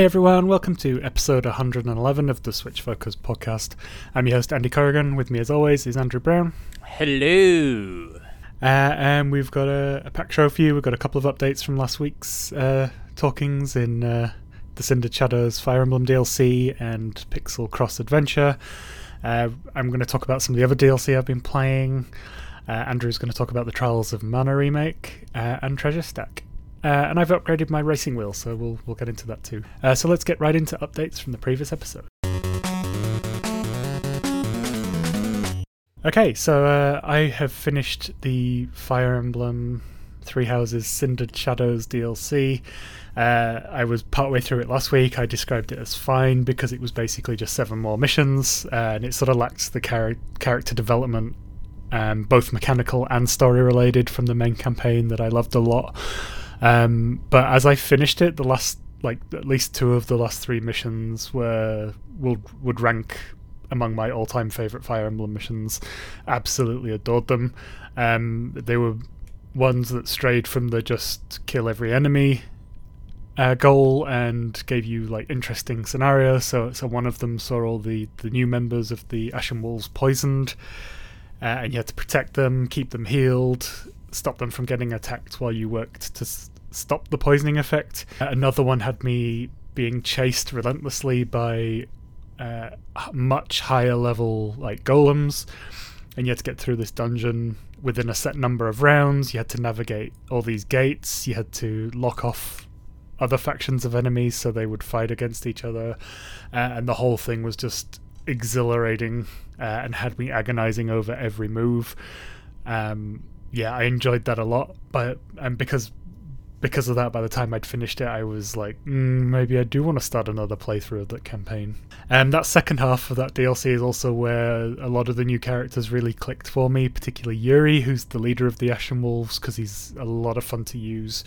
Hey everyone, welcome to episode 111 of the Switch Focus podcast. I'm your host Andy Corrigan. With me, as always, is Andrew Brown. Hello. Uh, and we've got a, a packed show for you. We've got a couple of updates from last week's uh, talkings in uh, the Cinder Shadows Fire Emblem DLC and Piczle Cross Adventure. Uh, I'm going to talk about some of the other DLC I've been playing. Uh, Andrew's going to talk about the Trials of Mana remake uh, and Treasure Stack. Uh, and I've upgraded my racing wheel, so we'll we'll get into that too. Uh, so let's get right into updates from the previous episode. Okay, so uh, I have finished the Fire Emblem Three Houses Cindered Shadows DLC. Uh, I was partway through it last week. I described it as fine because it was basically just seven more missions, uh, and it sort of lacked the char- character development, um, both mechanical and story related, from the main campaign that I loved a lot. Um, but as I finished it, the last like at least two of the last three missions were would would rank among my all-time favorite Fire Emblem missions. Absolutely adored them. Um, they were ones that strayed from the just kill every enemy uh, goal and gave you like interesting scenarios. So, so one of them saw all the the new members of the Ashen Wolves poisoned, uh, and you had to protect them, keep them healed, stop them from getting attacked while you worked to stop the poisoning effect. Uh, another one had me being chased relentlessly by uh, much higher level like golems, and you had to get through this dungeon within a set number of rounds. You had to navigate all these gates. You had to lock off other factions of enemies so they would fight against each other, uh, and the whole thing was just exhilarating uh, and had me agonizing over every move. Um, yeah, I enjoyed that a lot, but and because because of that, by the time I'd finished it, I was like, mm, maybe I do want to start another playthrough of that campaign. And that second half of that DLC is also where a lot of the new characters really clicked for me, particularly Yuri, who's the leader of the Ashen Wolves, because he's a lot of fun to use.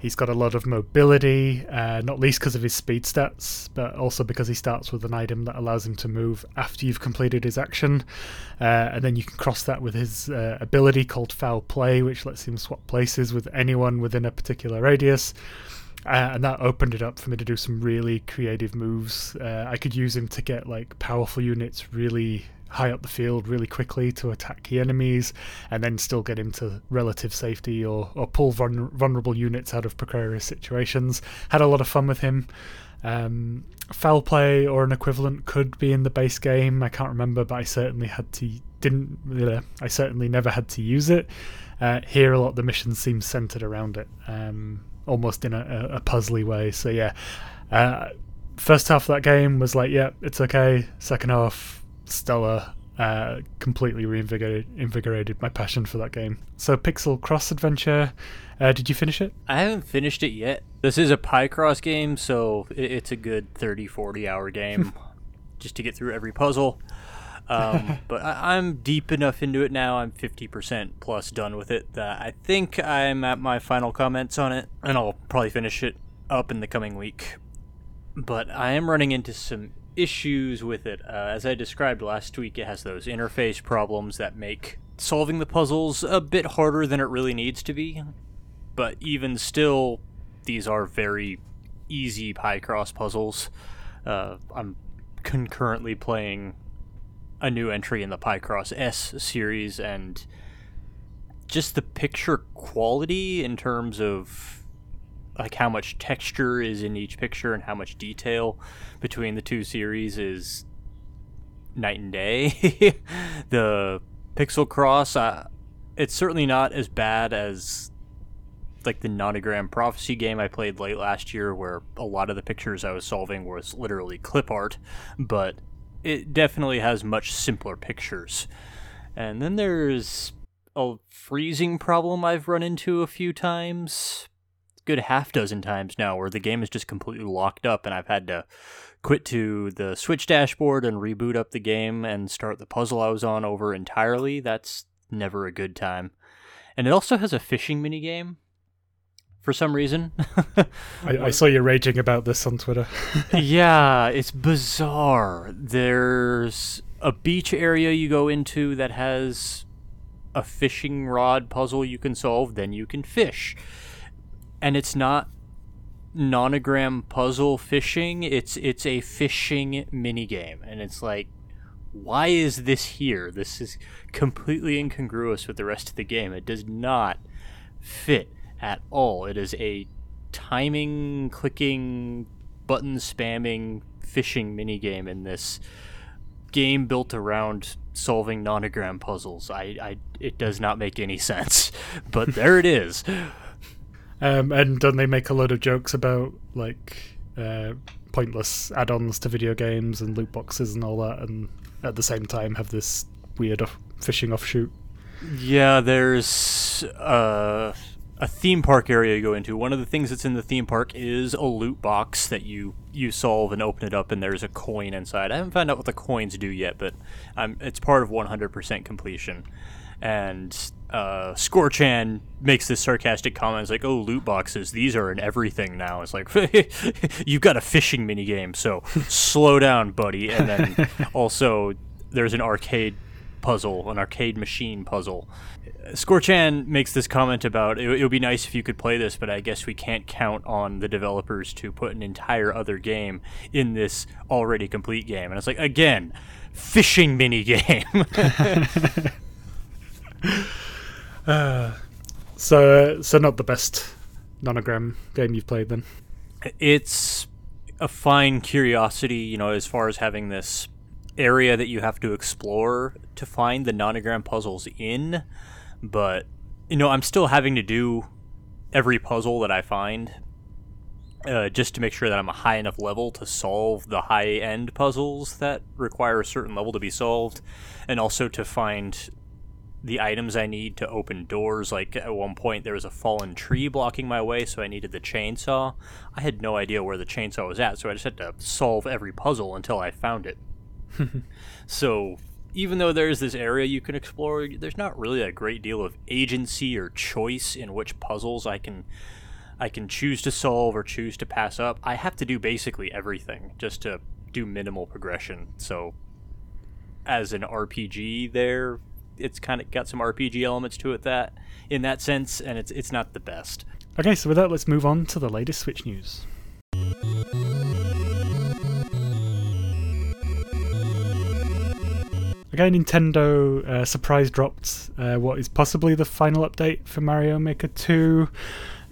He's got a lot of mobility, uh, not least because of his speed stats, but also because he starts with an item that allows him to move after you've completed his action. Uh, and then you can cross that with his uh, ability called Foul Play, which lets him swap places with anyone within a particular radius. Uh, and that opened it up for me to do some really creative moves. Uh, I could use him to get like powerful units really high up the field really quickly to attack key enemies, and then still get him to relative safety or, or pull vulner- vulnerable units out of precarious situations. Had a lot of fun with him. Um, foul play or an equivalent could be in the base game. I can't remember, but I certainly had to didn't. Uh, I certainly never had to use it. Uh, here, a lot of the missions seem centered around it, um, almost in a, a, puzzly way. So yeah, uh, first half of that game was like, yeah, it's okay. Second half, stellar. Uh, completely reinvigorated invigorated my passion for that game. So, Piczle Cross Adventure, uh, did you finish it? I haven't finished it yet. This is a Picross game, so it's a good 30, 40 hour game just to get through every puzzle. Um, but I- I'm deep enough into it now. I'm 50% plus done with it that I think I'm at my final comments on it, and I'll probably finish it up in the coming week. But I am running into some issues with it. Uh, as I described last week, it has those interface problems that make solving the puzzles a bit harder than it really needs to be. But even still, these are very easy Picross puzzles. Uh, I'm concurrently playing a new entry in the Picross S series, and just the picture quality in terms of like how much texture is in each picture and how much detail between the two series is night and day. the Piczle Cross, uh, it's certainly not as bad as like the Nonogram Prophecy game I played late last year, where a lot of the pictures I was solving was literally clip art, but it definitely has much simpler pictures. And then there's a freezing problem I've run into a few times, good half dozen times now, where the game is just completely locked up, and I've had to quit to the Switch dashboard and reboot up the game and start the puzzle I was on over entirely. That's never a good time. And it also has a fishing minigame for some reason. I, I saw you raging about this on Twitter. yeah, it's bizarre. There's a beach area you go into that has a fishing rod puzzle you can solve, then you can fish. And it's not nonogram puzzle fishing. It's it's a fishing mini game, and it's like, why is this here? This is completely incongruous with the rest of the game. It does not fit at all. It is a timing, clicking, button spamming fishing mini game in this game built around solving nonogram puzzles. I, I it does not make any sense, but there it is. Um, and don't they make a load of jokes about like uh, pointless add-ons to video games and loot boxes and all that, and at the same time have this weird off- fishing offshoot? Yeah, there's uh, a theme park area you go into. One of the things that's in the theme park is a loot box that you you solve and open it up, and there's a coin inside. I haven't found out what the coins do yet, but um, it's part of 100% completion. And uh, Score-chan makes this sarcastic comment, it's like, "Oh, loot boxes, these are in everything now." It's like you've got a fishing mini game, so slow down, buddy. And then also there's an arcade puzzle, an arcade machine puzzle. Score-chan makes this comment about it, it would be nice if you could play this, but I guess we can't count on the developers to put an entire other game in this already complete game. And it's like, again, fishing mini game. uh, so, uh, so not the best nonogram game you've played then. It's a fine curiosity, you know, as far as having this area that you have to explore to find the nonogram puzzles in, but you know, I'm still having to do every puzzle that I find uh, just to make sure that I'm a high enough level to solve the high end puzzles that require a certain level to be solved, and also to find the items I need to open doors. Like at one point, there was a fallen tree blocking my way, so I needed the chainsaw. I had no idea where the chainsaw was at, so I just had to solve every puzzle until I found it. so even though there's this area you can explore, there's not really a great deal of agency or choice in which puzzles I can I can choose to solve or choose to pass up. I have to do basically everything just to do minimal progression. So as an RPG there, it's kind of got some RPG elements to it that in that sense and it's it's not the best. Okay, so with that let's move on to the latest Switch news. Okay, Nintendo uh, surprise dropped uh, what is possibly the final update for Mario Maker 2,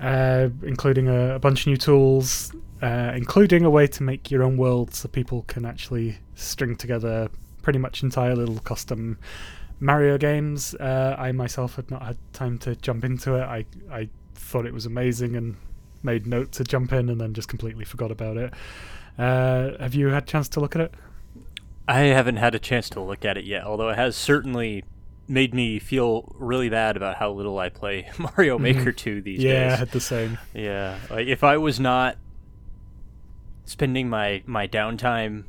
uh, including a, a, bunch of new tools, uh, including a way to make your own world so people can actually string together pretty much entire little custom Mario games. Uh, I myself had not had time to jump into it. I, I thought it was amazing and made note to jump in and then just completely forgot about it. Uh, have you had a chance to look at it? I haven't had a chance to look at it yet, although it has certainly made me feel really bad about how little I play Mario mm-hmm. Maker 2 these yeah, days. Yeah, the same. Yeah, like if I was not spending my my downtime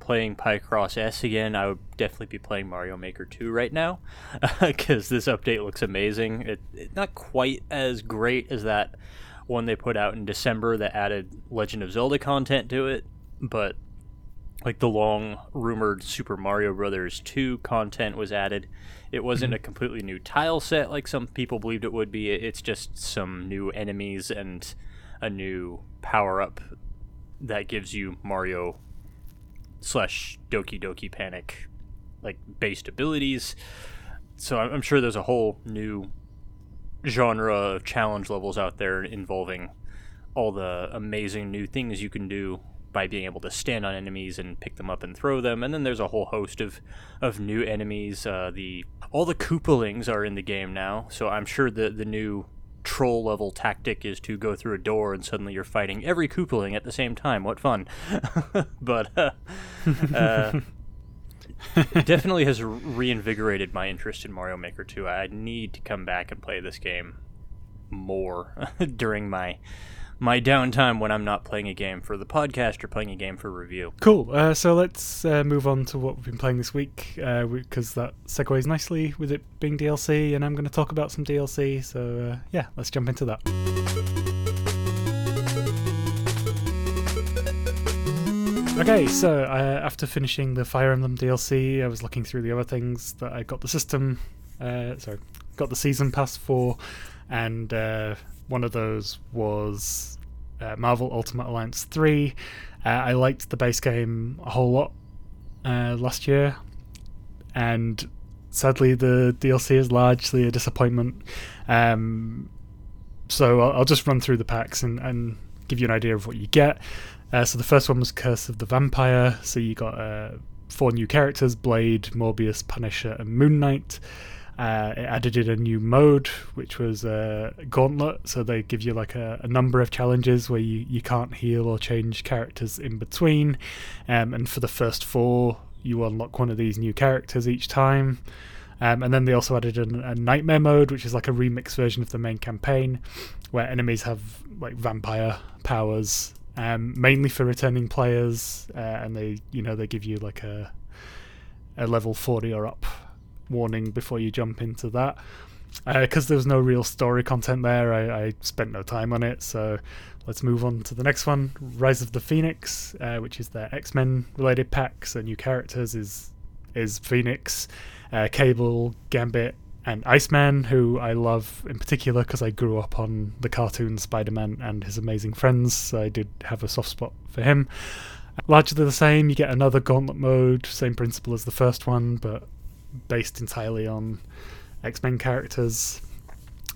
playing Picross S again, I would definitely be playing Mario Maker 2 right now because this update looks amazing. It, it, not quite as great as that one they put out in December that added Legend of Zelda content to it, but like the long rumored Super Mario Brothers 2 content was added. It wasn't mm-hmm. a completely new tile set like some people believed it would be. It's just some new enemies and a new power up that gives you Mario slash Doki Doki Panic like based abilities. So I'm sure there's a whole new genre of challenge levels out there involving all the amazing new things you can do by being able to stand on enemies and pick them up and throw them. And then there's a whole host of, of new enemies. Uh, the all the Koopalings are in the game now, so I'm sure the the new troll level tactic is to go through a door and suddenly you're fighting every Koopaling at the same time. What fun! but uh, uh, definitely has reinvigorated my interest in Mario Maker 2. I need to come back and play this game more during my my downtime when I'm not playing a game for the podcast or playing a game for review. Cool. Uh, so let's uh, move on to what we've been playing this week because uh, that segues nicely with it being DLC, and I'm going to talk about some DLC. So uh, yeah, let's jump into that. Okay, so uh, after finishing the Fire Emblem DLC, I was looking through the other things that I got the system, uh, sorry, got the season pass for, and one of those was uh, Marvel Ultimate Alliance 3. Uh, I liked the base game a whole lot uh, last year, and sadly, the DLC is largely a disappointment. Um, so I'll, I'll, just run through the packs and, and, give you an idea of what you get. Uh, so the first one was Curse of the Vampire. So you got uh, four new characters: Blade, Morbius, Punisher, and Moon Knight. Uh, it added a new mode, which was uh, Gauntlet. So they give you like a, a, number of challenges where you, you can't heal or change characters in between. Um, and for the first four, you unlock one of these new characters each time. Um, and then they also added a, a nightmare mode, which is like a remix version of the main campaign, where enemies have like vampire powers, um, mainly for returning players, uh, and they you know they give you like a a level forty or up warning before you jump into that. Because uh, there was no real story content there, I, I, spent no time on it. So let's move on to the next one Rise of the Phoenix, uh, which is their X Men related pack. So, new characters is, is Phoenix, uh, Cable, Gambit, and Iceman, who I love in particular because I grew up on the cartoon Spider Man and his amazing friends. So, I did have a soft spot for him. Largely the same, you get another gauntlet mode, same principle as the first one, but based entirely on X Men characters.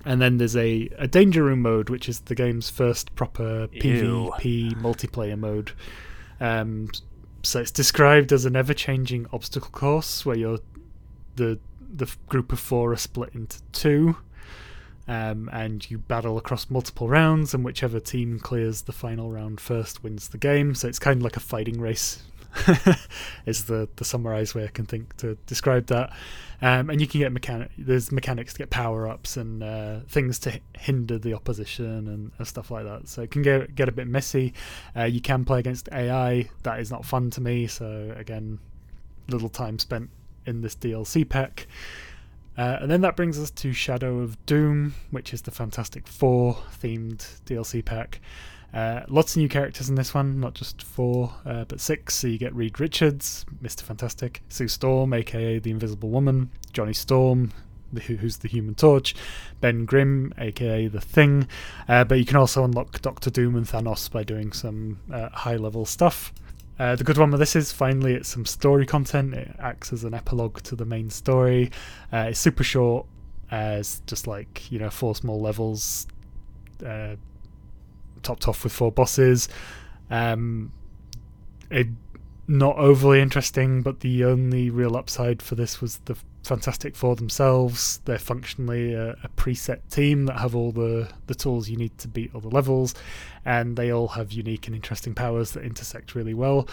And then there's a, a Danger Room mode, which is the game's first proper Ew. PvP multiplayer mode. Um, so it's described as an ever changing obstacle course where you're the the group of four are split into two. Um, and you battle across multiple rounds, and whichever team clears the final round first wins the game. So it's kind of like a fighting race is the the summarized way I can think to describe that. Um, and you can get mechanic. There's mechanics to get power ups and uh, things to hinder the opposition and, and, stuff like that. So it can get get a bit messy. Uh, you can play against AI. That is not fun to me. So again, little time spent in this DLC pack. Uh, and then that brings us to Shadow of Doom, which is the Fantastic Four themed DLC pack. Uh, lots of new characters in this one, not just four, uh, but six. So you get Reed Richards, Mr. Fantastic, Sue Storm, aka the Invisible Woman, Johnny Storm, the, who's the Human Torch, Ben Grimm, aka the Thing. Uh, but you can also unlock Doctor Doom and Thanos by doing some uh, high level stuff. Uh, the good one with this is finally it's some story content. It acts as an epilogue to the main story. Uh, it's super short, it's just like you know four small levels topped off with four bosses. Um, it, not overly interesting, but the only real upside for this was the Fantastic Four themselves. They're functionally a, a, preset team that have all the, the tools you need to beat all the levels, and they all have unique and interesting powers that intersect really well.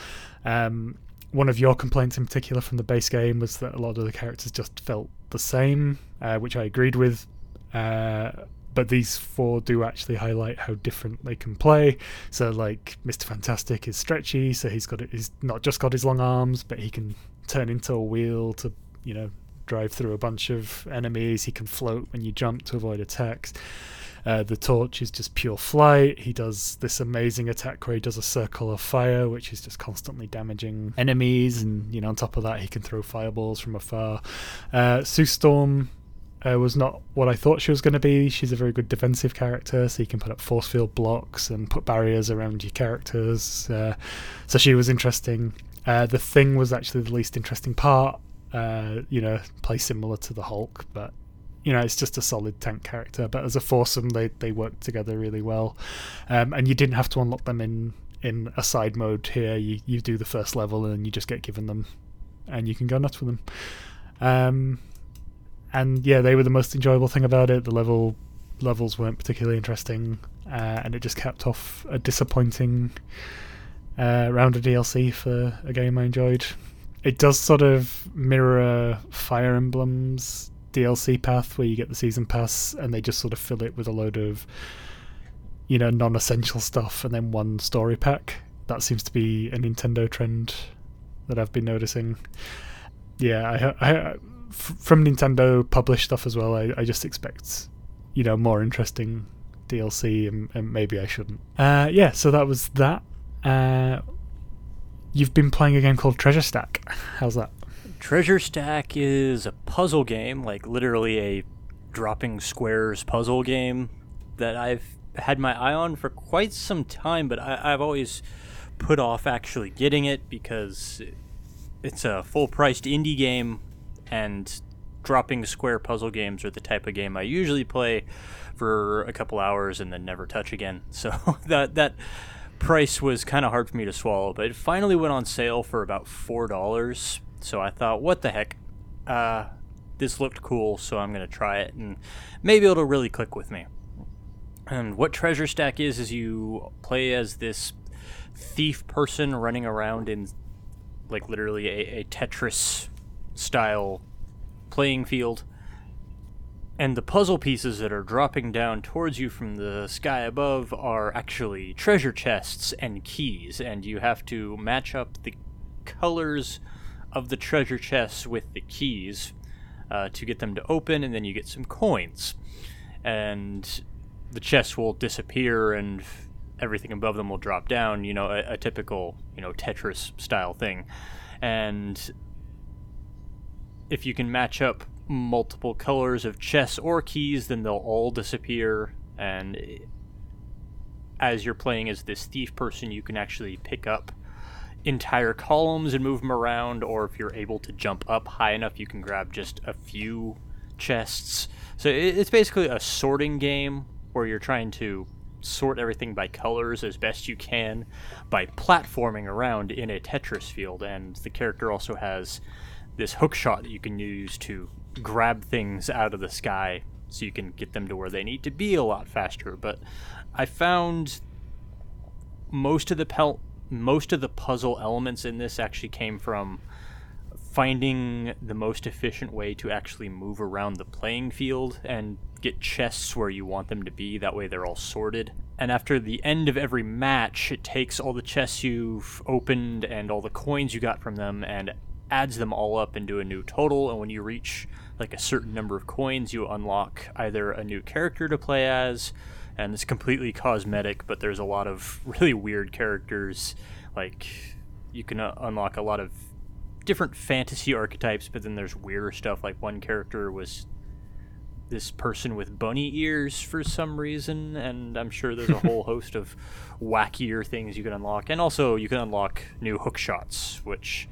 Um, one of your complaints in particular from the base game was that a lot of the characters just felt the same, uh, which I agreed with. Uh, but these four do actually highlight how different they can play. So, like Mr. Fantastic is stretchy, so he's got he's not just got his long arms, but he can turn into a wheel to you know drive through a bunch of enemies. He can float when you jump to avoid attacks. Uh, the torch is just pure flight. He does this amazing attack where he does a circle of fire, which is just constantly damaging enemies. And you know, on top of that, he can throw fireballs from afar. Uh, Sue Storm uh, was not what I thought she was going to be. She's a very good defensive character, so you can put up force field blocks and put barriers around your characters. Uh, so she was interesting. Uh, the thing was actually the least interesting part. Uh, you know, play similar to the Hulk, but you know, it's just a solid tank character. But as a foursome, they they work together really well, um, and you didn't have to unlock them in in a side mode here. You you do the first level and you just get given them, and you can go nuts with them. Um, and yeah, they were the most enjoyable thing about it. The level levels weren't particularly interesting, uh, and it just capped off a disappointing uh, round of DLC for a game I enjoyed. It does sort of mirror Fire Emblem's DLC path, where you get the season pass, and they just sort of fill it with a load of you know non-essential stuff, and then one story pack. That seems to be a Nintendo trend that I've been noticing. Yeah, I, I from Nintendo published stuff as well. I, I just expect, you know, more interesting DLC, and, and maybe I shouldn't. Uh, yeah, so that was that. Uh, you've been playing a game called Treasure Stack. How's that? Treasure Stack is a puzzle game, like literally a dropping squares puzzle game that I've had my eye on for quite some time, but I, I've always put off actually getting it because it's a full priced indie game and dropping square puzzle games are the type of game I usually play for a couple hours and then never touch again. So that that price was kind of hard for me to swallow, but it finally went on sale for about four dollars. So I thought, what the heck? Uh, this looked cool, so I'm gonna try it, and maybe it'll really click with me. And what Treasure Stack is is you play as this thief person running around in like literally a, a Tetris style playing field. And the puzzle pieces that are dropping down towards you from the sky above are actually treasure chests and keys, and you have to match up the colors of the treasure chests with the keys uh, to get them to open, and then you get some coins. And the chests will disappear, and everything above them will drop down. You know, a, a typical you know Tetris style thing. And if you can match up multiple colors of chests or keys, then they'll all disappear. And as you're playing as this thief person, you can actually pick up entire columns and move them around, or if you're able to jump up high enough, you can grab just a few chests. So it's basically a sorting game where you're trying to sort everything by colors as best you can by platforming around in a Tetris field. And the character also has this hook shot that you can use to grab things out of the sky so you can get them to where they need to be a lot faster. But I found most of the pel- most of the puzzle elements in this actually came from finding the most efficient way to actually move around the playing field and get chests where you want them to be. That way they're all sorted. And after the end of every match, it takes all the chests you've opened and all the coins you got from them and adds them all up into a new total. And when you reach like a certain number of coins, you unlock either a new character to play as, and it's completely cosmetic, but there's a lot of really weird characters. Like you can uh, unlock a lot of different fantasy archetypes, but then there's weirder stuff. Like one character was this person with bunny ears for some reason, and I'm sure there's a whole host of wackier things you can unlock. And also, you can unlock new hook shots, which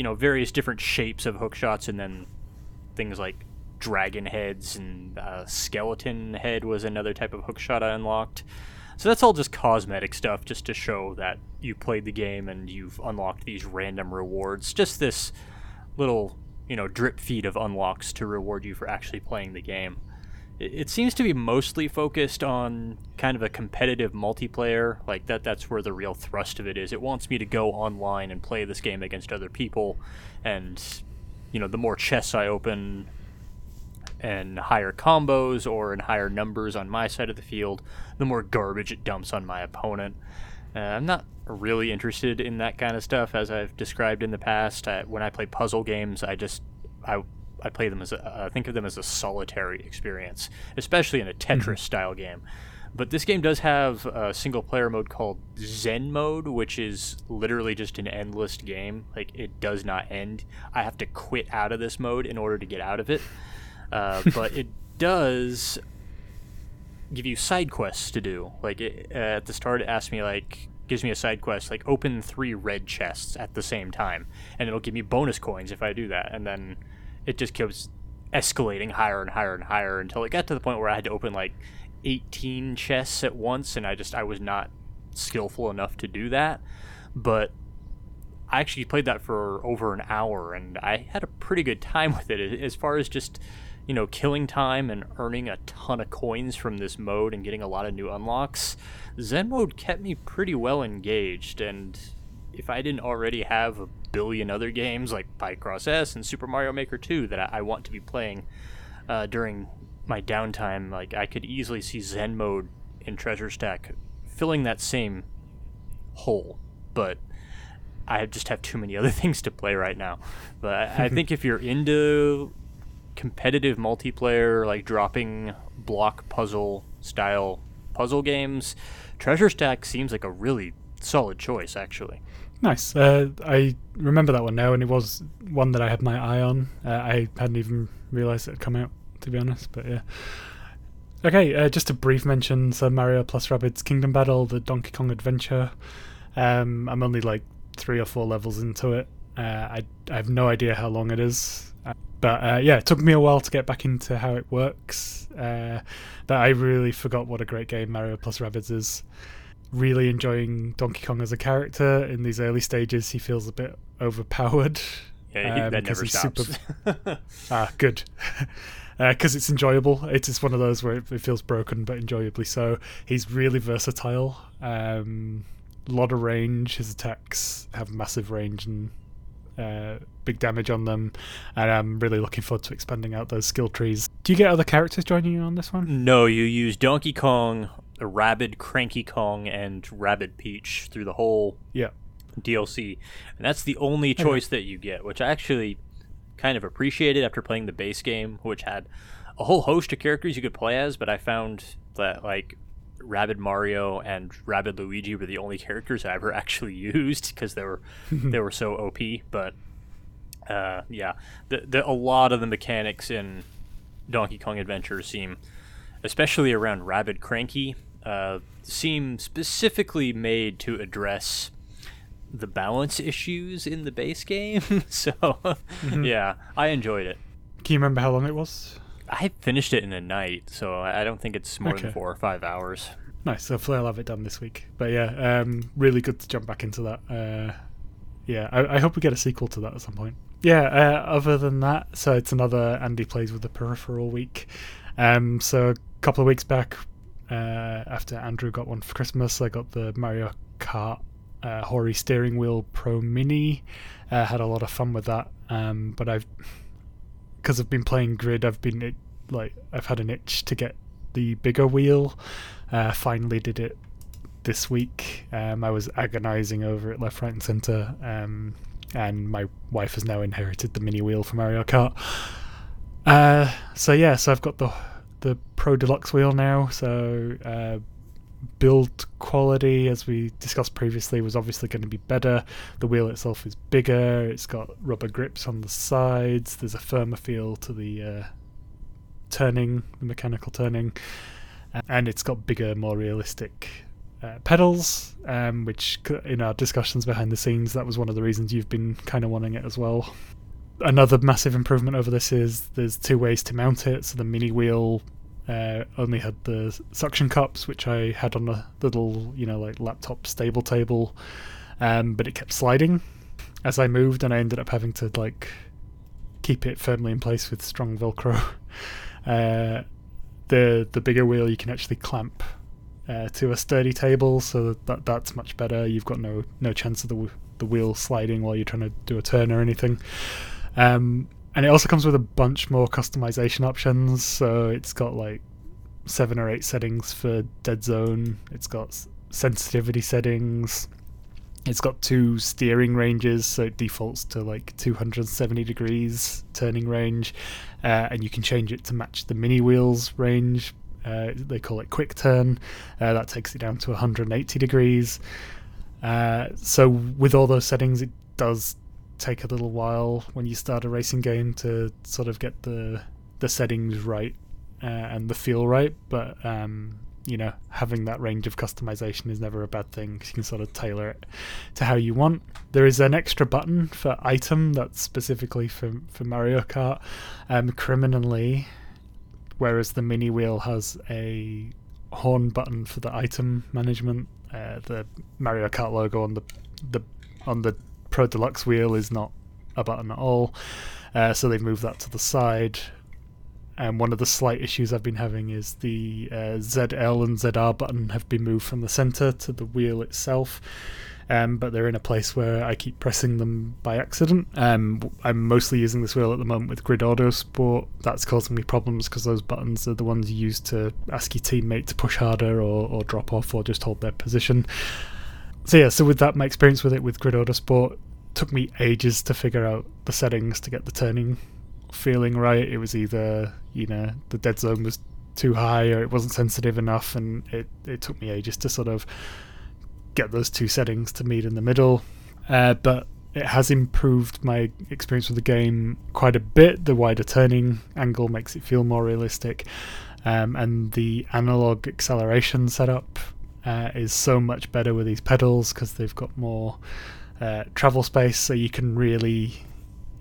you know various different shapes of hook shots, and then things like dragon heads and uh, skeleton head was another type of hook shot I unlocked. So that's all just cosmetic stuff, just to show that you played the game and you've unlocked these random rewards. Just this little, you know, drip feed of unlocks to reward you for actually playing the game it seems to be mostly focused on kind of a competitive multiplayer like that that's where the real thrust of it is. It wants me to go online and play this game against other people and you know the more chests i open and higher combos or in higher numbers on my side of the field the more garbage it dumps on my opponent. Uh, i'm not really interested in that kind of stuff as i've described in the past. I, when i play puzzle games i just i I play them as a, uh, think of them as a solitary experience, especially in a Tetris mm-hmm. style game. But this game does have a single player mode called Zen mode, which is literally just an endless game. Like it does not end. I have to quit out of this mode in order to get out of it. Uh, but it does give you side quests to do. Like it, uh, at the start, it asks me like gives me a side quest like open three red chests at the same time, and it'll give me bonus coins if I do that. And then it just keeps escalating higher and higher and higher until it got to the point where I had to open like 18 chests at once, and I just I was not skillful enough to do that. But I actually played that for over an hour, and I had a pretty good time with it. As far as just you know killing time and earning a ton of coins from this mode and getting a lot of new unlocks, Zen mode kept me pretty well engaged. And if I didn't already have a billion other games like Picross S and Super Mario Maker 2 that I, I want to be playing uh, during my downtime. Like I could easily see Zen mode in Treasure Stack filling that same hole, but I just have too many other things to play right now. But I, I think if you're into competitive multiplayer, like dropping block puzzle style puzzle games, Treasure Stack seems like a really solid choice, actually. Nice. Uh, I remember that one now, and it was one that I had my eye on. Uh, I hadn't even realised it had come out, to be honest. But yeah. Okay, uh, just a brief mention. So Mario plus Rabbids Kingdom Battle, the Donkey Kong Adventure. Um, I'm only like three or four levels into it. Uh, I, I have no idea how long it is, uh, but uh, yeah, it took me a while to get back into how it works. That I really forgot what a great game Mario plus Rabbids is. Really enjoying Donkey Kong as a character. In these early stages, he feels a bit overpowered. Yeah, um, that never he's stops. super- Ah, good. Because it's enjoyable. It's just one of those where it, it feels broken, but enjoyably so. He's really versatile. Um, lot of range. His attacks have massive range and uh, big damage on them. And I'm really looking forward to expanding out those skill trees. Do you get other characters joining you on this one? no, you use Donkey Kong, a Rabbid, Cranky Kong, and Rabbid Peach through the whole Yeah. DLC, and that's the only choice that you get, which I actually kind of appreciated after playing the base game, which had a whole host of characters you could play as. But I found that like Rabbid Mario and Rabbid Luigi were the only characters I ever actually used because they were they were so OP. But uh, yeah, the, the, a lot of the mechanics in Donkey Kong Adventure seem, especially around Rabbid Cranky, uh, seem specifically made to address the balance issues in the base game. so yeah, I enjoyed it. Can you remember how long it was? I finished it in a night, so I I don't think it's more Okay. than four or five hours. Nice. Hopefully, I'll have it done this week. But yeah, um, really good to jump back into that. Uh, yeah, I, I hope we get a sequel to that at some point. Yeah. Uh, other than that, so it's another Andy plays with the peripheral week. Um, so a couple of weeks back, uh, after Andrew got one for Christmas, I got the Mario Kart uh, Hori steering wheel Pro Mini. Uh, had a lot of fun with that. Um, but I've because I've been playing Grid, I've been it, like I've had an itch to get the bigger wheel. Uh, finally did it this week. Um, I was agonizing over it left, right, and center. Um, and my wife has now inherited the mini wheel for Mario Kart. Uh, so yeah, so I've got the the Pro Deluxe wheel now. So uh, build quality, as we discussed previously, was obviously going to be better. The wheel itself is bigger. It's got rubber grips on the sides. There's a firmer feel to the uh, turning, the mechanical turning, and it's got bigger, more realistic uh, pedals. Um, which, in our discussions behind the scenes, that was one of the reasons you've been kind of wanting it as well. Another massive improvement over this is there's two ways to mount it. So the mini wheel uh, only had the suction cups, which I had on a little, you know, like laptop stable table, um, but it kept sliding as I moved, and I ended up having to like keep it firmly in place with strong Velcro. Uh, the the bigger wheel you can actually clamp uh, to a sturdy table, so that that's much better. You've got no no chance of the the wheel sliding while you're trying to do a turn or anything. Um, and it also comes with a bunch more customization options. So it's got like seven or eight settings for dead zone. It's got sensitivity settings. It's got two steering ranges, so it defaults to like 270 degrees turning range, uh, and you can change it to match the mini wheels range. Uh, they call it quick turn. Uh, that takes it down to 180 degrees. Uh, so with all those settings, it does take a little while when you start a racing game to sort of get the the settings right uh, and the feel right. But um, you know, having that range of customization is never a bad thing 'cause you can sort of tailor it to how you want. There is an extra button for item that's specifically for for Mario Kart. Um, criminally, whereas the mini wheel has a horn button for the item management. Uh, the Mario Kart logo on the the on the Pro Deluxe wheel is not a button at all, uh, so they've moved that to the side. And one of the slight issues I've been having is the uh, ZL and ZR button have been moved from the center to the wheel itself. Um, but they're in a place where I keep pressing them by accident. Um, I'm mostly using this wheel at the moment with Grid Auto Sport. That's causing me problems because those buttons are the ones you use to ask your teammate to push harder or, or drop off or just hold their position. So yeah, so with that, my experience with it with Grid Auto Sport took me ages to figure out the settings to get the turning feeling right. It was either you know the dead zone was too high or it wasn't sensitive enough, and it it took me ages to sort of get those two settings to meet in the middle. Uh, but it has improved my experience with the game quite a bit. The wider turning angle makes it feel more realistic. um, and the analog acceleration setup uh, is so much better with these pedals because they've got more uh, travel space, so you can really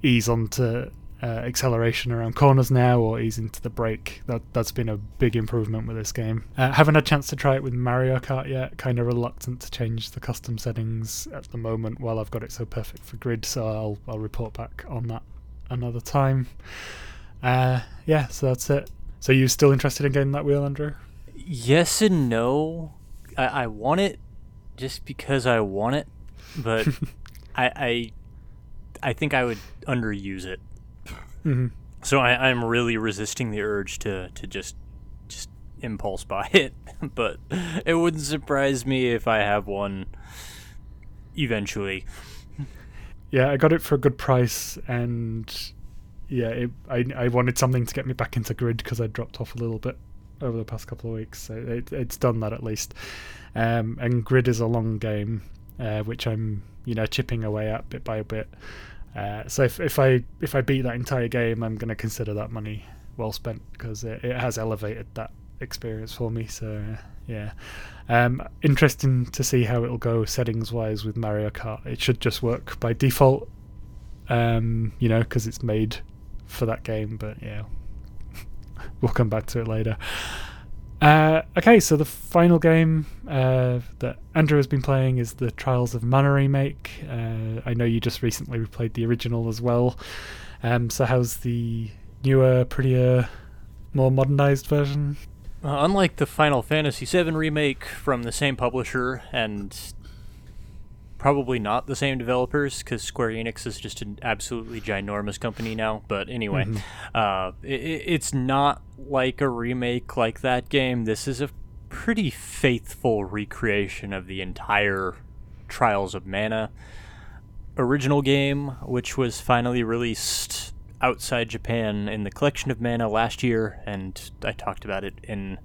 ease onto uh, acceleration around corners now or ease into the brake. That that's been a big improvement with this game. Uh, haven't had a chance to try it with Mario Kart yet. Kind of reluctant to change the custom settings at the moment while I've got it so perfect for grid. So I'll I'll report back on that another time. Uh, yeah, so that's it. So you still interested in getting that wheel, Andrew? Yes and no. I, I want it just because I want it, but I, I I think I would underuse it. Mm-hmm. So I, I'm really resisting the urge to, to just just impulse buy it, but it wouldn't surprise me if I have one eventually. Yeah, I got it for a good price, and yeah, it, I I wanted something to get me back into grid because I dropped off a little bit over the past couple of weeks. So it, it's done that at least. Um, and grid is a long game, uh, which I'm you know chipping away at bit by bit. Uh, so if, if I if I beat that entire game, I'm going to consider that money well spent because it, it has elevated that experience for me. So yeah, um, interesting to see how it'll go settings wise with Mario Kart. It should just work by default, um, you know, because it's made for that game. But yeah, we'll come back to it later. Uh, okay, so the final game uh, that Andrew has been playing is the Trials of Mana remake. Uh, I know you just recently replayed the original as well. Um, so how's the newer, prettier, more modernized version? Uh, unlike the Final Fantasy VII remake from the same publisher and probably not the same developers because Square Enix is just an absolutely ginormous company now. But anyway, mm-hmm. uh, it, it's not like a remake like that game. This is a pretty faithful recreation of the entire Trials of Mana original game, which was finally released outside Japan in the Collection of Mana last year, and I talked about it in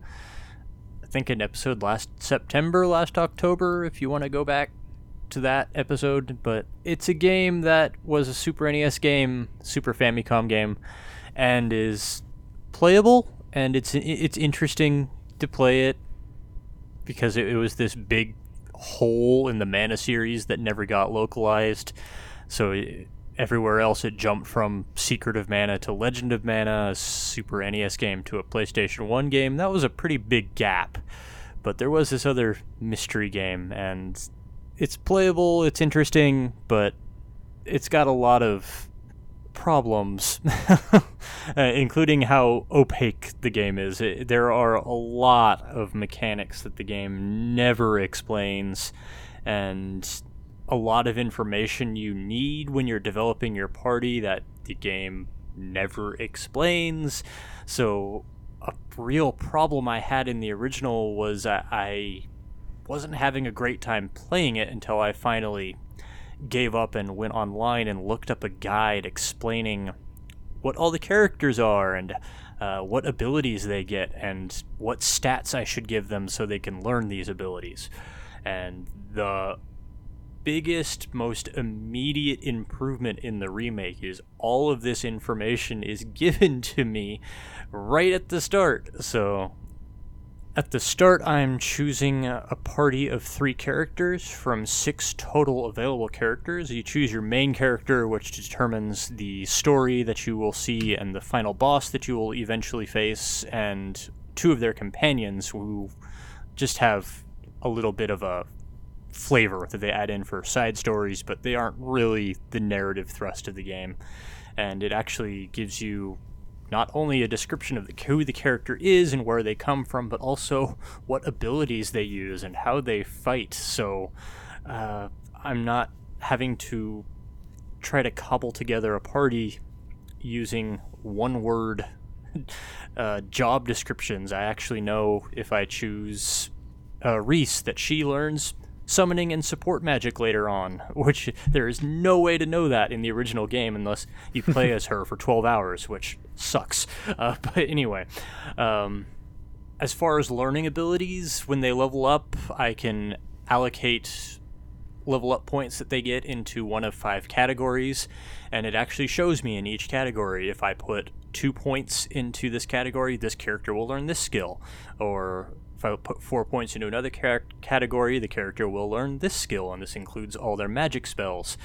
I think an episode last September, last October, if you want to go back to that episode, but it's a game that was a Super NES game, Super Famicom game, and is playable and it's it's interesting to play it because it, it was this big hole in the Mana series that never got localized. So it, everywhere else it jumped from Secret of Mana to Legend of Mana, a Super NES game to a PlayStation 1 game. That was a pretty big gap. But there was this other mystery game and it's playable, it's interesting, but it's got a lot of problems, uh, including how opaque the game is. It, there are a lot of mechanics that the game never explains, and a lot of information you need when you're developing your party that the game never explains. So, a real problem I had in the original was I wasn't having a great time playing it until I finally gave up and went online and looked up a guide explaining what all the characters are and uh, what abilities they get and what stats I should give them so they can learn these abilities. And the biggest, most immediate improvement in the remake is all of this information is given to me right at the start. So at the start, I'm choosing a party of three characters from six total available characters. You choose your main character, which determines the story that you will see and the final boss that you will eventually face, and two of their companions who just have a little bit of a flavor that they add in for side stories, but they aren't really the narrative thrust of the game. And it actually gives you not only a description of the, who the character is and where they come from, but also what abilities they use and how they fight. So uh, I'm not having to try to cobble together a party using one word uh, job descriptions. I actually know if I choose uh, Riesz that she learns summoning and support magic later on, which there is no way to know that in the original game unless you play as her for 12 hours, which sucks. Uh, but anyway, um, as far as learning abilities, when they level up, I can allocate level up points that they get into one of five categories, and it actually shows me in each category if I put two points into this category, this character will learn this skill. Or if I put four points into another category, the character will learn this skill, and this includes all their magic spells,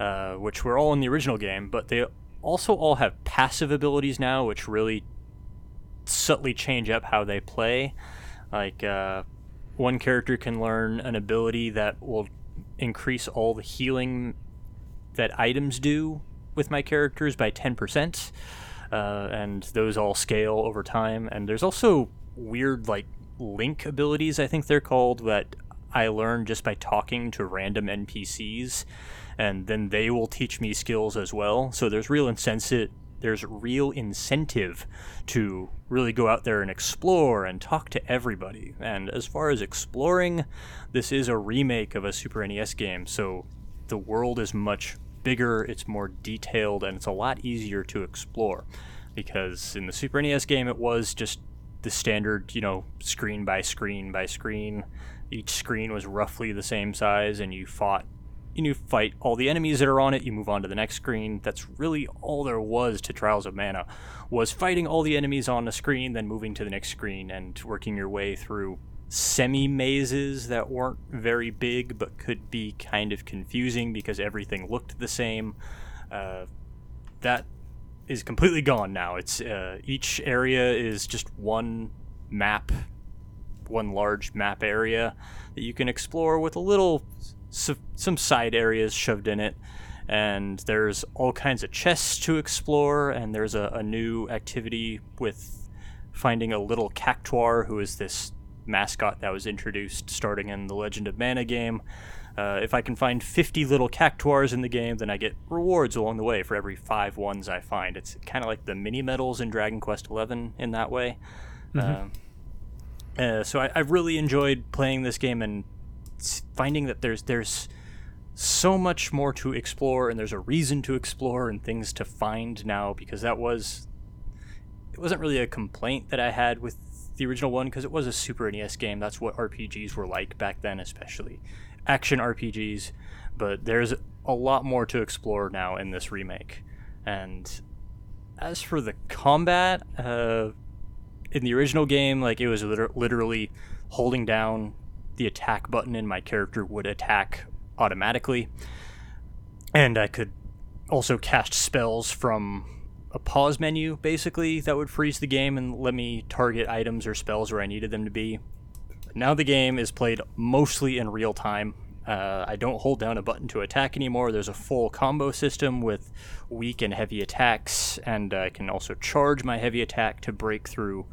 uh, which were all in the original game, but they also all have passive abilities now, which really subtly change up how they play. Like, uh, one character can learn an ability that will increase all the healing that items do with my characters by 10%, uh, and those all scale over time. And there's also weird, like, link abilities, I think they're called, that I learn just by talking to random NPCs, and then they will teach me skills as well. So there's real incentive. There's real incentive to really go out there and explore and talk to everybody. And as far as exploring, this is a remake of a Super NES game, so the world is much bigger, it's more detailed, and it's a lot easier to explore. Because in the Super NES game, it was just the standard, you know, screen by screen by screen. Each screen was roughly the same size, and you fought you fight all the enemies that are on it you move on to the next screen. That's really all there was to trials of mana was fighting all the enemies on the screen then moving to the next screen and working your way through semi mazes that weren't very big but could be kind of confusing because everything looked the same. Uh, that is completely gone now. It's uh, each area is just one map one large map area that you can explore with a little some side areas shoved in it and there's all kinds of chests to explore and there's a, a new activity with finding a little cactuar who is this mascot that was introduced starting in the legend of mana game. Uh, if i can find 50 little cactuars in the game then i get rewards along the way for every five ones i find. It's kind of like the mini medals in dragon quest 11 in that way. Mm-hmm. uh, uh, so I, I really enjoyed playing this game and finding that there's there's so much more to explore and there's a reason to explore and things to find now because that was it wasn't really a complaint that I had with the original one because it was a Super NES game. That's what RPGs were like back then, especially action RPGs. But there's a lot more to explore now in this remake. And as for the combat, uh, in the original game, like it was liter- literally holding down the attack button and my character would attack automatically. And I could also cast spells from a pause menu, basically, that would freeze the game and let me target items or spells where I needed them to be. Now the game is played mostly in real time. Uh, I don't hold down a button to attack anymore. There's a full combo system with weak and heavy attacks, and I can also charge my heavy attack to break through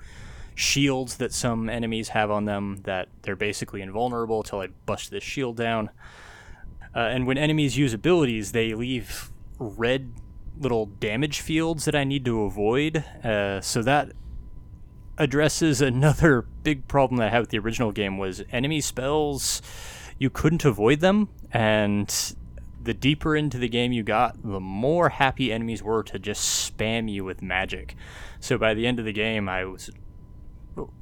shields that some enemies have on them that they're basically invulnerable until I bust this shield down. Uh, and when enemies use abilities, they leave red little damage fields that I need to avoid. Uh, so that addresses another big problem that I had with the original game was enemy spells you couldn't avoid them and the deeper into the game you got, the more happy enemies were to just spam you with magic. So by the end of the game, I was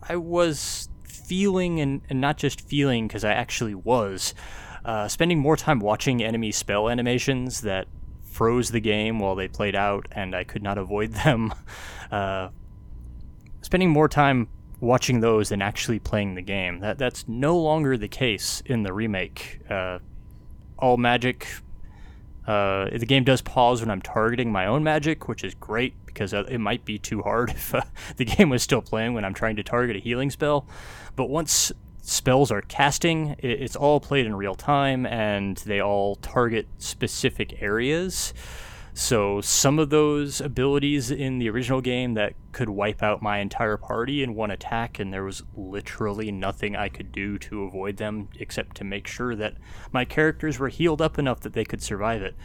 I was feeling, and, and not just feeling, because I actually was, uh, spending more time watching enemy spell animations that froze the game while they played out, and I could not avoid them. Uh, spending more time watching those than actually playing the game. That that's no longer the case in the remake. Uh, all magic uh, the game does pause when I'm targeting my own magic, which is great because uh, it might be too hard if uh, the game was still playing when I'm trying to target a healing spell. But once spells are casting, it's all played in real time and they all target specific areas. So some of those abilities in the original game that could wipe out my entire party in one attack, and there was literally nothing I could do to avoid them except to make sure that my characters were healed up enough that they could survive it.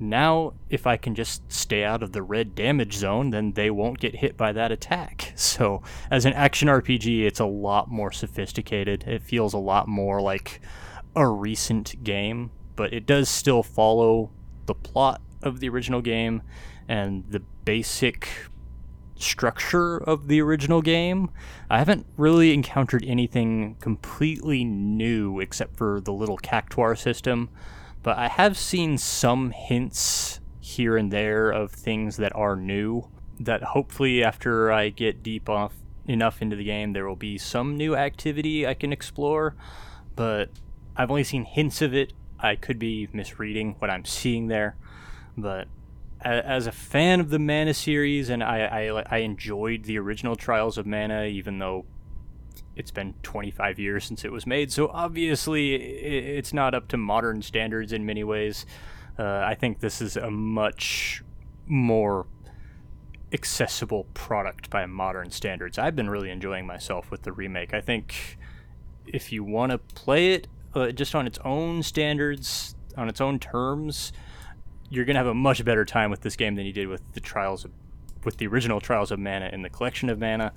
Now, if I can just stay out of the red damage zone, then they won't get hit by that attack. So, as an action RPG, it's a lot more sophisticated. It feels a lot more like a recent game, but it does still follow the plot of the original game and the basic structure of the original game. I haven't really encountered anything completely new except for the little cactuar system, but I have seen some hints here and there of things that are new. that hopefully after I get deep off enough into the game, there will be some new activity I can explore. But I've only seen hints of it. I could be misreading what I'm seeing there, but as a fan of the Mana series, and I, I, I enjoyed the original Trials of Mana, even though it's been 25 years since it was made. So obviously, it's not up to modern standards in many ways. Uh, I think this is a much more accessible product by modern standards. I've been really enjoying myself with the remake. I think if you want to play it uh, just on its own standards, on its own terms, you're gonna have a much better time with this game than you did with the trials of, with the original Trials of Mana and the Collection of Mana.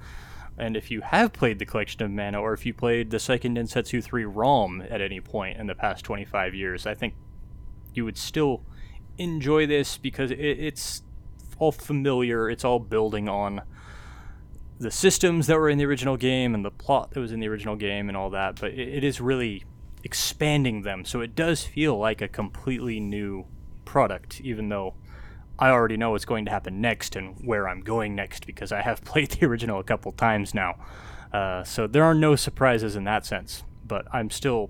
And if you have played the Collection of Mana, or if you played the Seiken Densetsu 3 ROM at any point in the past 25 years, I think you would still enjoy this because it, it's all familiar. It's all building on the systems that were in the original game and the plot that was in the original game and all that. But it, it is really expanding them, so it does feel like a completely new product, even though I already know what's going to happen next and where I'm going next because I have played the original a couple times now. Uh, so there are no surprises in that sense, but I'm still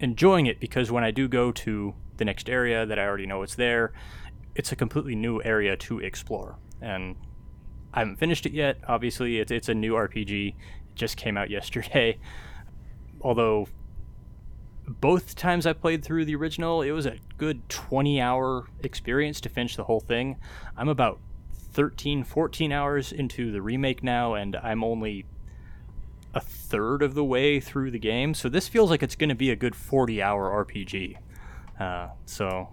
enjoying it because when I do go to the next area that I already know it's there, it's a completely new area to explore. And I haven't finished it yet. Obviously, it's it's a new RPG. It just came out yesterday. Although both times I played through the original, it was a good 20 hour experience to finish the whole thing. I'm about 13, 14 hours into the remake now, and I'm only a third of the way through the game. So this feels like it's going to be a good 40 hour RPG. Uh, so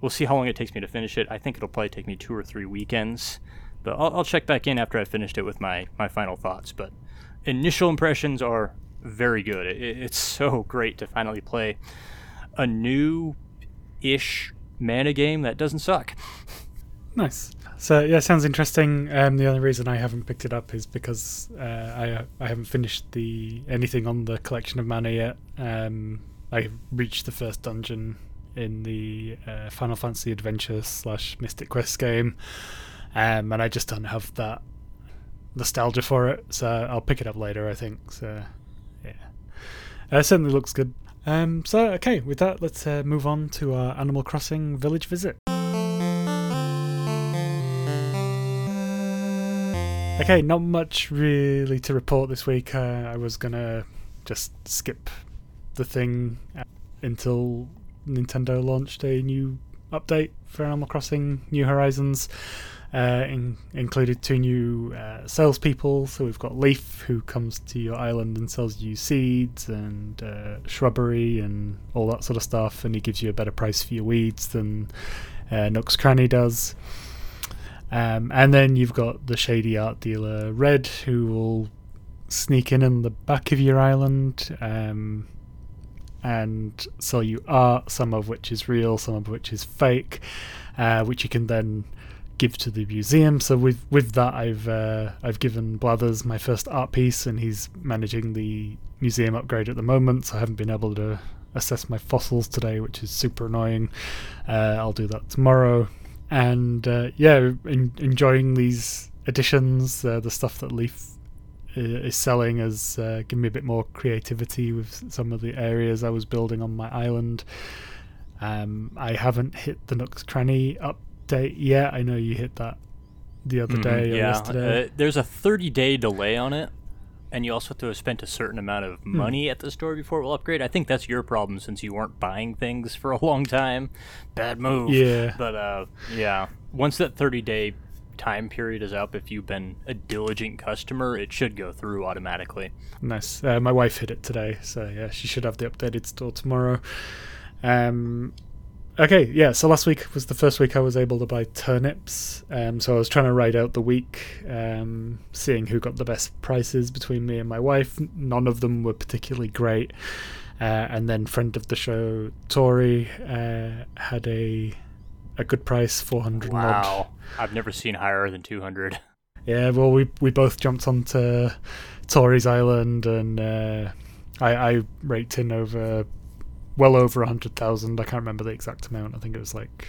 we'll see how long it takes me to finish it. I think it'll probably take me two or three weekends, but I'll, I'll check back in after I've finished it with my, my final thoughts. But initial impressions are very good. It, it's so great to finally play a new ish mana game that doesn't suck. Nice. So yeah, sounds interesting. Um, the only reason I haven't picked it up is because uh, I uh, I haven't finished the anything on the collection of mana yet. Um, I reached the first dungeon in the uh, Final Fantasy Adventure slash Mystic Quest game, um, and I just don't have that nostalgia for it. So I'll pick it up later. I think. So uh, certainly looks good. Um, so okay, with that, let's uh, move on to our Animal Crossing village visit. Okay, not much really to report this week. Uh, I was gonna just skip the thing uh, until Nintendo launched a new update for Animal Crossing New Horizons uh, in, included two new uh, salespeople. So we've got Leif, who comes to your island and sells you seeds and uh, shrubbery and all that sort of stuff, and he gives you a better price for your weeds than uh, Nook's Cranny does. Um, and then you've got the shady art dealer Red, who will sneak in in the back of your island um, and sell you art, some of which is real, some of which is fake, uh, which you can then give to the museum. So with with that, I've uh, I've given Blathers my first art piece, and he's managing the museum upgrade at the moment. So I haven't been able to assess my fossils today, which is super annoying. Uh, I'll do that tomorrow. And uh, yeah, in, enjoying these additions. Uh, the stuff that Leif uh, is selling has uh, given me a bit more creativity with some of the areas I was building on my island. Um, I haven't hit the Nook's Cranny up date yet. I know you hit that the other mm, day yeah. yesterday. Uh, there's a 30 day delay on it, and you also have to have spent a certain amount of hmm. money at the store before it will upgrade. I think that's your problem since you weren't buying things for a long time. Bad move. Yeah. But uh, yeah, once that 30 day time period is up, if you've been a diligent customer, it should go through automatically. Nice. Uh, my wife hit it today, so yeah, she should have the updated store tomorrow. Um, Okay, yeah. So last week was the first week I was able to buy turnips. Um, so I was trying to ride out the week, um, seeing who got the best prices between me and my wife. None of them were particularly great. Uh, and then friend of the show, Tori, uh, had a a good price, four hundred. Wow, I've never seen higher than two hundred. Yeah, well, we we both jumped onto Tori's island, and uh, I, I raked in over well over a hundred thousand. I can't remember the exact amount. I think it was like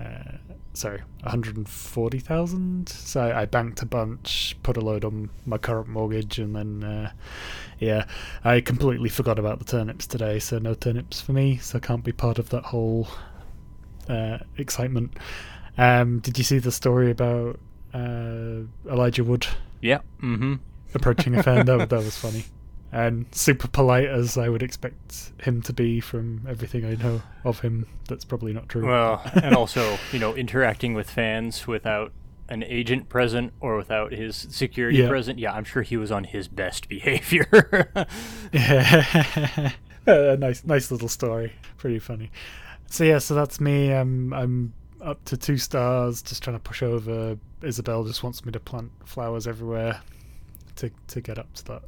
uh, sorry, 140,000. So I, I banked a bunch, put a load on my current mortgage, and then, uh, yeah, I completely forgot about the turnips today. So no turnips for me. So I can't be part of that whole uh, excitement. Um, did you see the story about uh, Elijah Wood? Yeah. Mm-hmm. Approaching a fan. that, that was funny and super polite as I would expect him to be from everything I know of him. That's probably not true. Well, and also, you know, interacting with fans without an agent present or without his security Yeah. present. Yeah, I'm sure he was on his best behavior. Yeah, a nice, nice little story. Pretty funny. So yeah, so that's me. Um, I'm up to two stars. Just trying to push over. Isabelle just wants me to plant flowers everywhere to to get up to that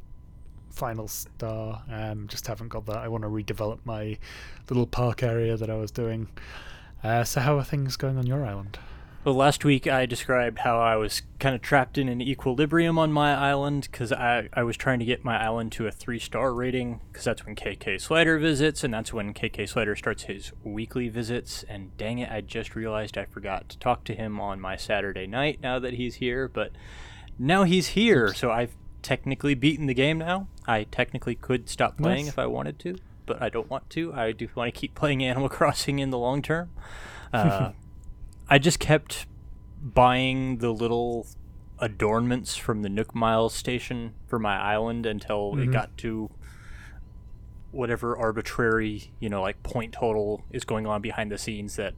final star. Um, just haven't got that. I want to redevelop my little park area that I was doing. Uh, so how are things going on your island? Well, last week I described how I was kind of trapped in an equilibrium on my island because I, I was trying to get my island to a three star rating because that's when KK Slider visits and that's when KK Slider starts his weekly visits. And dang it, I just realized I forgot to talk to him on my Saturday night now that he's here. But now he's here, so I've technically beaten the game now. I technically could stop playing Nice. if I wanted to, but I don't want to. I do want to keep playing Animal Crossing in the long term. Uh, I just kept buying the little adornments from the Nook Miles station for my island until it Mhm. got to whatever arbitrary, you know, like point total is going on behind the scenes that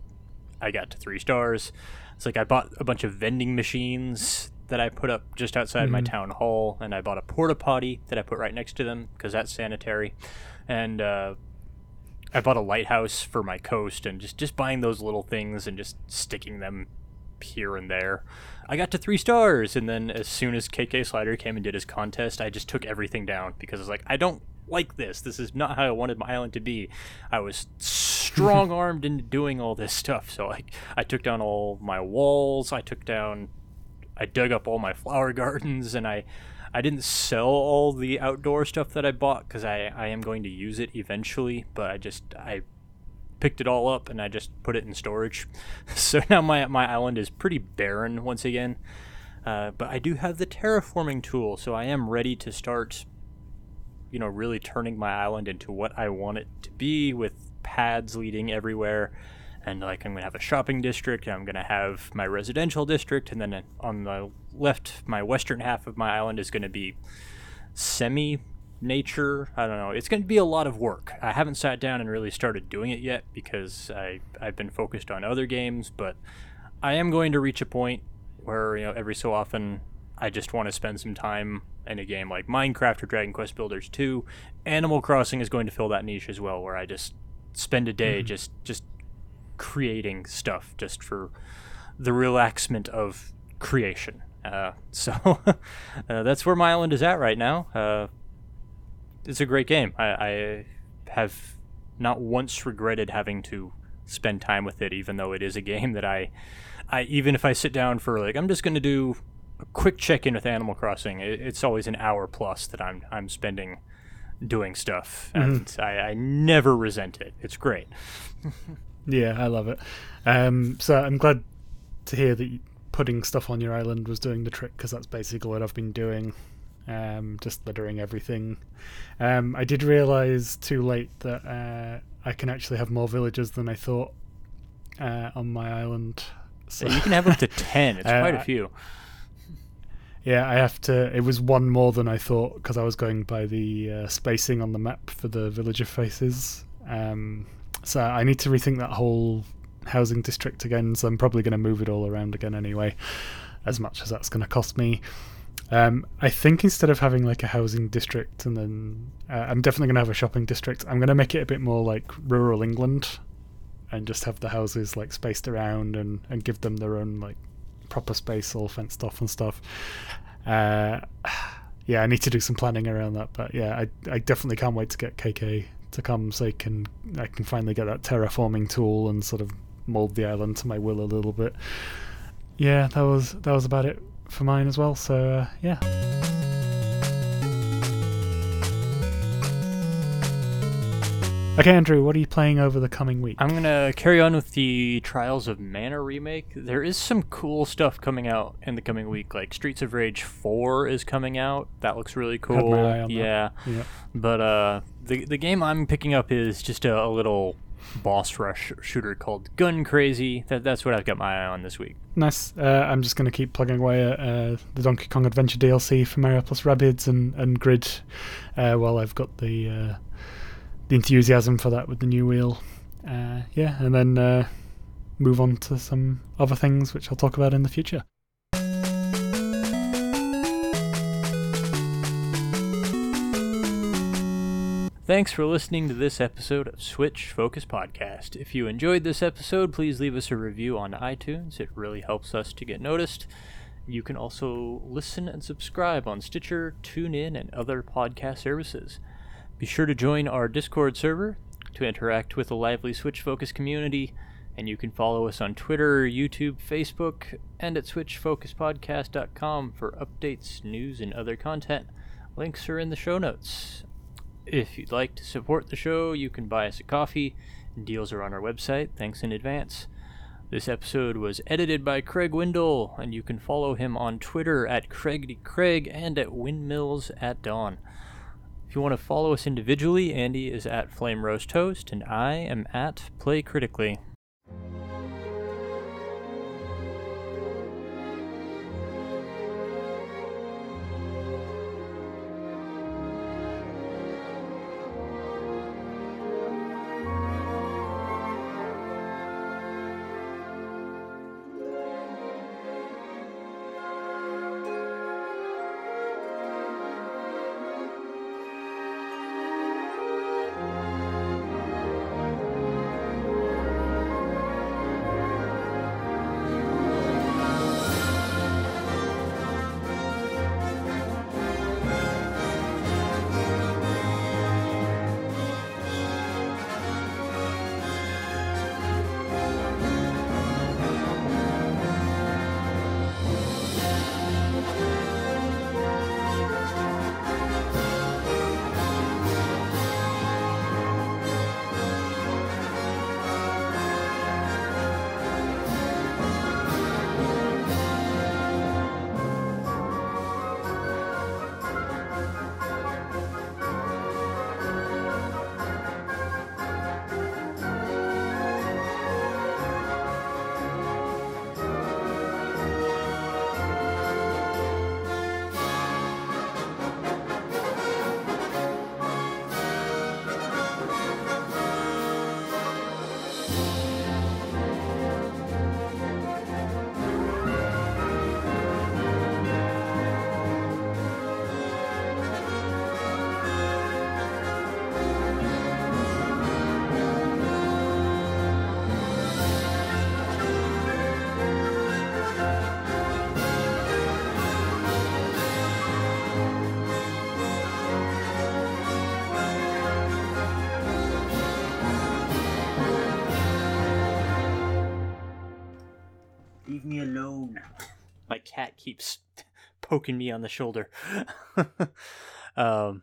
I got to three stars. It's like I bought a bunch of vending machines that I put up just outside my Mhm. town hall, and I bought a porta potty that I put right next to them because that's sanitary, and uh, I bought a lighthouse for my coast, and just just buying those little things and just sticking them here and there. I got to three stars, and then as soon as KK Slider came and did his contest, I just took everything down because I was like, I don't like this. This is not how I wanted my island to be. I was strong armed into doing all this stuff, so I I took down all my walls. I took down, I dug up all my flower gardens, and I. I didn't sell all the outdoor stuff that I bought because I, I am going to use it eventually, but I just I picked it all up and I just put it in storage. So now my my island is pretty barren once again. Uh, but I do have the terraforming tool, so I am ready to start, you know, really turning my island into what I want it to be with paths leading everywhere. And like I'm gonna have a shopping district, and I'm gonna have my residential district, and then on the left, my western half of my island is gonna be semi nature. I don't know. It's going to be a lot of work. I haven't sat down and really started doing it yet because I I've been focused on other games, but I am going to reach a point where you know every so often I just want to spend some time in a game like Minecraft or Dragon Quest Builders 2. Animal Crossing is going to fill that niche as well where I just spend a day mm-hmm. just just creating stuff just for the relaxment of creation. Uh, so uh, that's where my island is at right now. Uh, it's a great game. I, I have not once regretted having to spend time with it, even though it is a game that I, I even if I sit down for like I'm just going to do a quick check in with Animal Crossing, it, it's always an hour plus that I'm I'm spending doing stuff, and I, I never resent it. It's great. Yeah, I love it. Um, so I'm glad to hear that putting stuff on your island was doing the trick because that's basically what I've been doing. Um, just littering everything. Um, I did realize too late that uh, I can actually have more villagers than I thought uh, on my island. So you can have up to ten. It's Uh, quite a few. yeah, I have to. It was one more than I thought because I was going by the uh, spacing on the map for the villager faces. Um, so I need to rethink that whole housing district again. So I'm probably going to move it all around again anyway, as much as that's going to cost me. Um, I think instead of having like a housing district and then uh, I'm definitely going to have a shopping district. I'm going to make it a bit more like rural England, and just have the houses like spaced around and and give them their own like proper space, all fenced off and stuff. Uh, yeah, I need to do some planning around that, but yeah, I I definitely can't wait to get KK to come so I can I can finally get that terraforming tool and sort of mold the island to my will a little bit. Yeah, that was that was about it for mine as well. So uh, yeah. Okay, Andrew, what are you playing over the coming week? I'm gonna carry on with the Trials of Mana remake. There is some cool stuff coming out in the coming week, like Streets of Rage 4 is coming out. That looks really cool. eye on that. yeah, Yeah. but uh, the the game I'm picking up is just a, a little boss rush shooter called Gun Crazy. That that's what I've got my eye on this week. Nice. Uh, I'm just going to keep plugging away at uh, the Donkey Kong Adventure DLC for Mario plus Rabbids and, and Grid uh, while I've got the uh, the enthusiasm for that with the new wheel. Uh, yeah, and then uh, move on to some other things which I'll talk about in the future. Thanks for listening to this episode of Switch Focus Podcast. If you enjoyed this episode, please leave us a review on iTunes. It really helps us to get noticed. You can also listen and subscribe on Stitcher, TuneIn, and other podcast services. Be sure to join our Discord server to interact with the lively Switch Focus community, and you can follow us on Twitter, YouTube, Facebook, and at SwitchFocusPodcast.com for updates, news, and other content. Links are in the show notes. If you'd like to support the show, you can buy us a coffee. Deals are on our website. Thanks in advance. This episode was edited by Craig Windle, and you can follow him on Twitter at CraigDCraig and at Windmills at Dawn. If you want to follow us individually, Andy is at Flame Roast Toast, and I am at Play Critically. Cat keeps poking me on the shoulder. um,